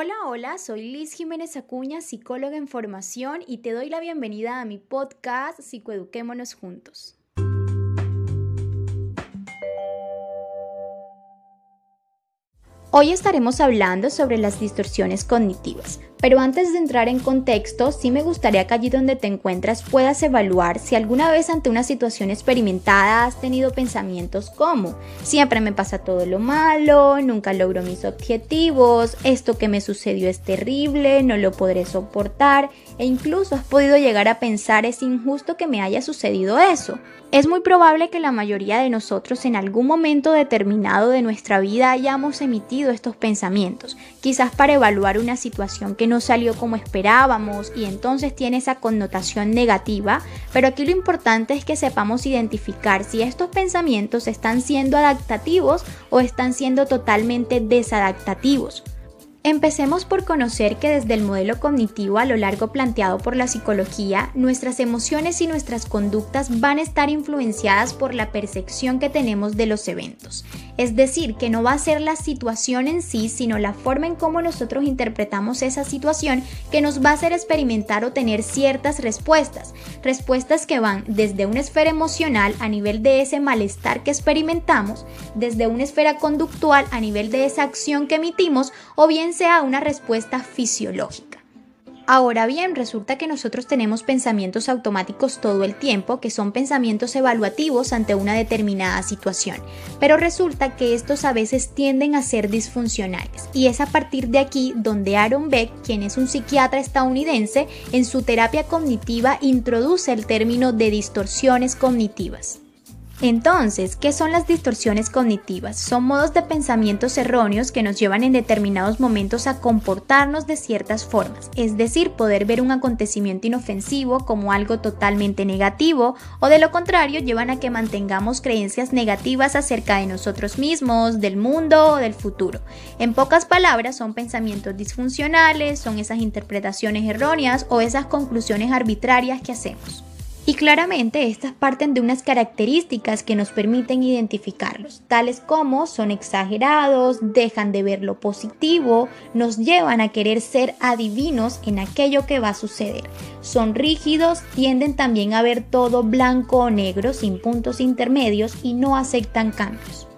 Hola, hola, soy Liz Jiménez Acuña, psicóloga en formación y te doy la bienvenida a mi podcast Psicoeduquémonos Juntos. Hoy estaremos hablando sobre las distorsiones cognitivas, pero antes de entrar en contexto, sí me gustaría que allí donde te encuentras puedas evaluar si alguna vez ante una situación experimentada has tenido pensamientos como, siempre me pasa todo lo malo, nunca logro mis objetivos, esto que me sucedió es terrible, no lo podré soportar, e incluso has podido llegar a pensar es injusto que me haya sucedido eso. Es muy probable que la mayoría de nosotros en algún momento determinado de nuestra vida hayamos emitido estos pensamientos, quizás para evaluar una situación que no salió como esperábamos y entonces tiene esa connotación negativa, pero aquí lo importante es que sepamos identificar si estos pensamientos están siendo adaptativos o están siendo totalmente desadaptativos. Empecemos por conocer que desde el modelo cognitivo a lo largo planteado por la psicología, nuestras emociones y nuestras conductas van a estar influenciadas por la percepción que tenemos de los eventos. Es decir, que no va a ser la situación en sí, sino la forma en cómo nosotros interpretamos esa situación que nos va a hacer experimentar o tener ciertas respuestas. Respuestas que van desde una esfera emocional a nivel de ese malestar que experimentamos, desde una esfera conductual a nivel de esa acción que emitimos o bien sea una respuesta fisiológica. Ahora bien, resulta que nosotros tenemos pensamientos automáticos todo el tiempo, que son pensamientos evaluativos ante una determinada situación, pero resulta que estos a veces tienden a ser disfuncionales. Y es a partir de aquí donde Aaron Beck, quien es un psiquiatra estadounidense, en su terapia cognitiva introduce el término de distorsiones cognitivas. Entonces, ¿qué son las distorsiones cognitivas? Son modos de pensamientos erróneos que nos llevan en determinados momentos a comportarnos de ciertas formas, es decir, poder ver un acontecimiento inofensivo como algo totalmente negativo o de lo contrario llevan a que mantengamos creencias negativas acerca de nosotros mismos, del mundo o del futuro. En pocas palabras, son pensamientos disfuncionales, son esas interpretaciones erróneas o esas conclusiones arbitrarias que hacemos. Y claramente estas parten de unas características que nos permiten identificarlos, tales como son exagerados, dejan de ver lo positivo, nos llevan a querer ser adivinos en aquello que va a suceder. Son rígidos, tienden también a ver todo blanco o negro sin puntos intermedios y no aceptan cambios.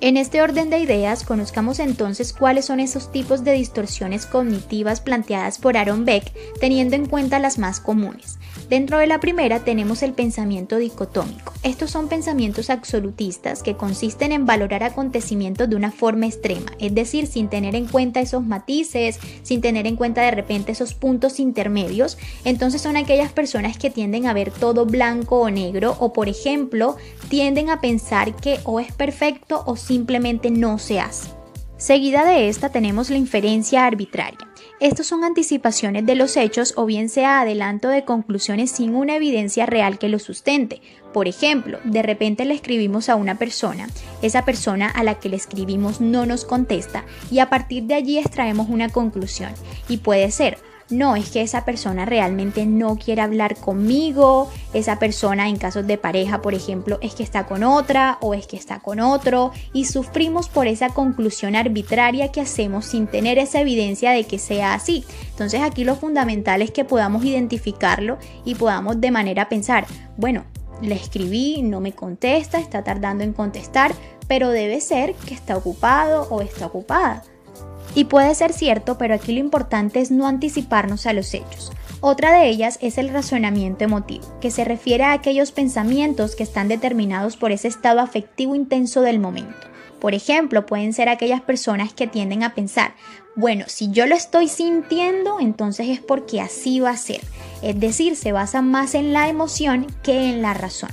En este orden de ideas, conozcamos entonces cuáles son esos tipos de distorsiones cognitivas planteadas por Aaron Beck, teniendo en cuenta las más comunes. Dentro de la primera tenemos el pensamiento dicotómico. Estos son pensamientos absolutistas que consisten en valorar acontecimientos de una forma extrema, es decir, sin tener en cuenta esos matices, sin tener en cuenta de repente esos puntos intermedios. Entonces son aquellas personas que tienden a ver todo blanco o negro o por ejemplo tienden a pensar que o es perfecto o simplemente no se hace. Seguida de esta tenemos la inferencia arbitraria. Estos son anticipaciones de los hechos o bien sea adelanto de conclusiones sin una evidencia real que lo sustente. Por ejemplo, de repente le escribimos a una persona, esa persona a la que le escribimos no nos contesta y a partir de allí extraemos una conclusión. Y puede ser, no, es que esa persona realmente no quiere hablar conmigo, esa persona en casos de pareja, por ejemplo, es que está con otra o es que está con otro y sufrimos por esa conclusión arbitraria que hacemos sin tener esa evidencia de que sea así. Entonces aquí lo fundamental es que podamos identificarlo y podamos de manera pensar, bueno, le escribí, no me contesta, está tardando en contestar, pero debe ser que está ocupado o está ocupada. Y puede ser cierto, pero aquí lo importante es no anticiparnos a los hechos. Otra de ellas es el razonamiento emotivo, que se refiere a aquellos pensamientos que están determinados por ese estado afectivo intenso del momento. Por ejemplo, pueden ser aquellas personas que tienden a pensar, bueno, si yo lo estoy sintiendo, entonces es porque así va a ser. Es decir, se basa más en la emoción que en la razón.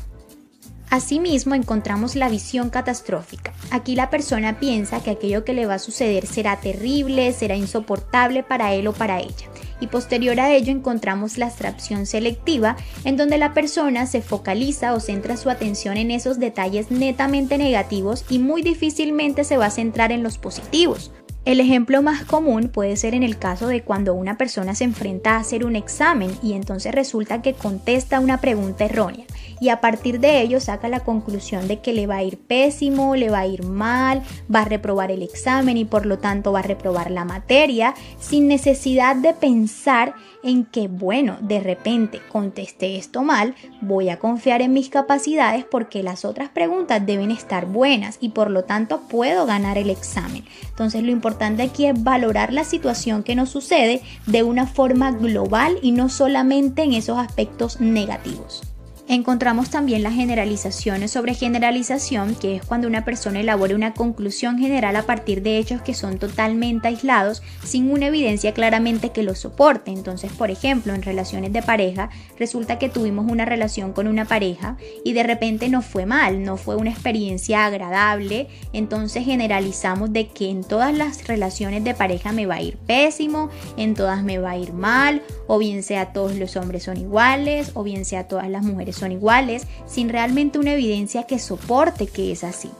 Asimismo, encontramos la visión catastrófica. Aquí la persona piensa que aquello que le va a suceder será terrible, será insoportable para él o para ella. Y posterior a ello encontramos la abstracción selectiva, en donde la persona se focaliza o centra su atención en esos detalles netamente negativos y muy difícilmente se va a centrar en los positivos. El ejemplo más común puede ser en el caso de cuando una persona se enfrenta a hacer un examen y entonces resulta que contesta una pregunta errónea y a partir de ello saca la conclusión de que le va a ir pésimo, le va a ir mal, va a reprobar el examen y por lo tanto va a reprobar la materia sin necesidad de pensar en que, bueno, de repente contesté esto mal, voy a confiar en mis capacidades porque las otras preguntas deben estar buenas y por lo tanto puedo ganar el examen. Entonces lo importante aquí es valorar la situación que nos sucede de una forma global y no solamente en esos aspectos negativos. Encontramos también las generalizaciones sobre generalización, que es cuando una persona elabora una conclusión general a partir de hechos que son totalmente aislados, sin una evidencia claramente que los soporte. Entonces, por ejemplo, en relaciones de pareja, resulta que tuvimos una relación con una pareja y de repente no fue mal, no fue una experiencia agradable, entonces generalizamos de que en todas las relaciones de pareja me va a ir pésimo, en todas me va a ir mal, o bien sea todos los hombres son iguales, o bien sea todas las mujeres son iguales, sin realmente una evidencia que soporte que es así.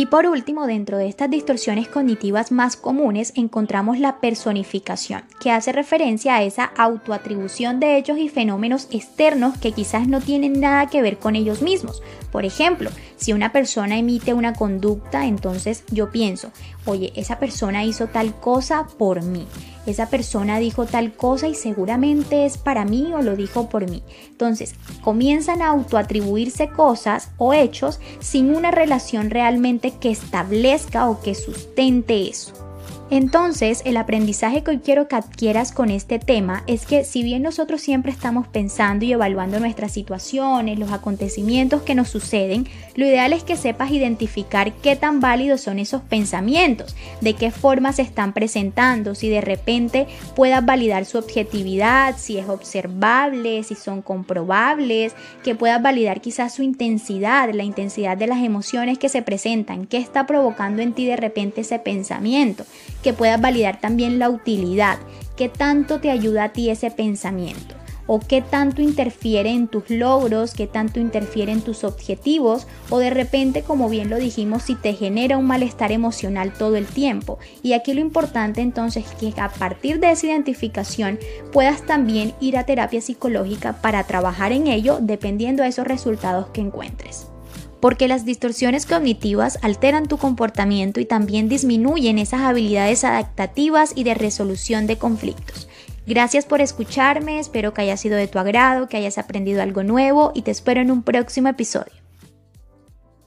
Y por último, dentro de estas distorsiones cognitivas más comunes encontramos la personificación, que hace referencia a esa autoatribución de hechos y fenómenos externos que quizás no tienen nada que ver con ellos mismos. Por ejemplo, si una persona emite una conducta, entonces yo pienso, oye, esa persona hizo tal cosa por mí esa persona dijo tal cosa y seguramente es para mí o lo dijo por mí. Entonces, comienzan a autoatribuirse cosas o hechos sin una relación realmente que establezca o que sustente eso. Entonces, el aprendizaje que hoy quiero que adquieras con este tema es que si bien nosotros siempre estamos pensando y evaluando nuestras situaciones, los acontecimientos que nos suceden, lo ideal es que sepas identificar qué tan válidos son esos pensamientos, de qué forma se están presentando, si de repente puedas validar su objetividad, si es observable, si son comprobables, que puedas validar quizás su intensidad, la intensidad de las emociones que se presentan, qué está provocando en ti de repente ese pensamiento que puedas validar también la utilidad, qué tanto te ayuda a ti ese pensamiento o qué tanto interfiere en tus logros, qué tanto interfiere en tus objetivos o de repente, como bien lo dijimos, si te genera un malestar emocional todo el tiempo. Y aquí lo importante entonces es que a partir de esa identificación puedas también ir a terapia psicológica para trabajar en ello dependiendo de esos resultados que encuentres porque las distorsiones cognitivas alteran tu comportamiento y también disminuyen esas habilidades adaptativas y de resolución de conflictos. Gracias por escucharme, espero que haya sido de tu agrado, que hayas aprendido algo nuevo y te espero en un próximo episodio.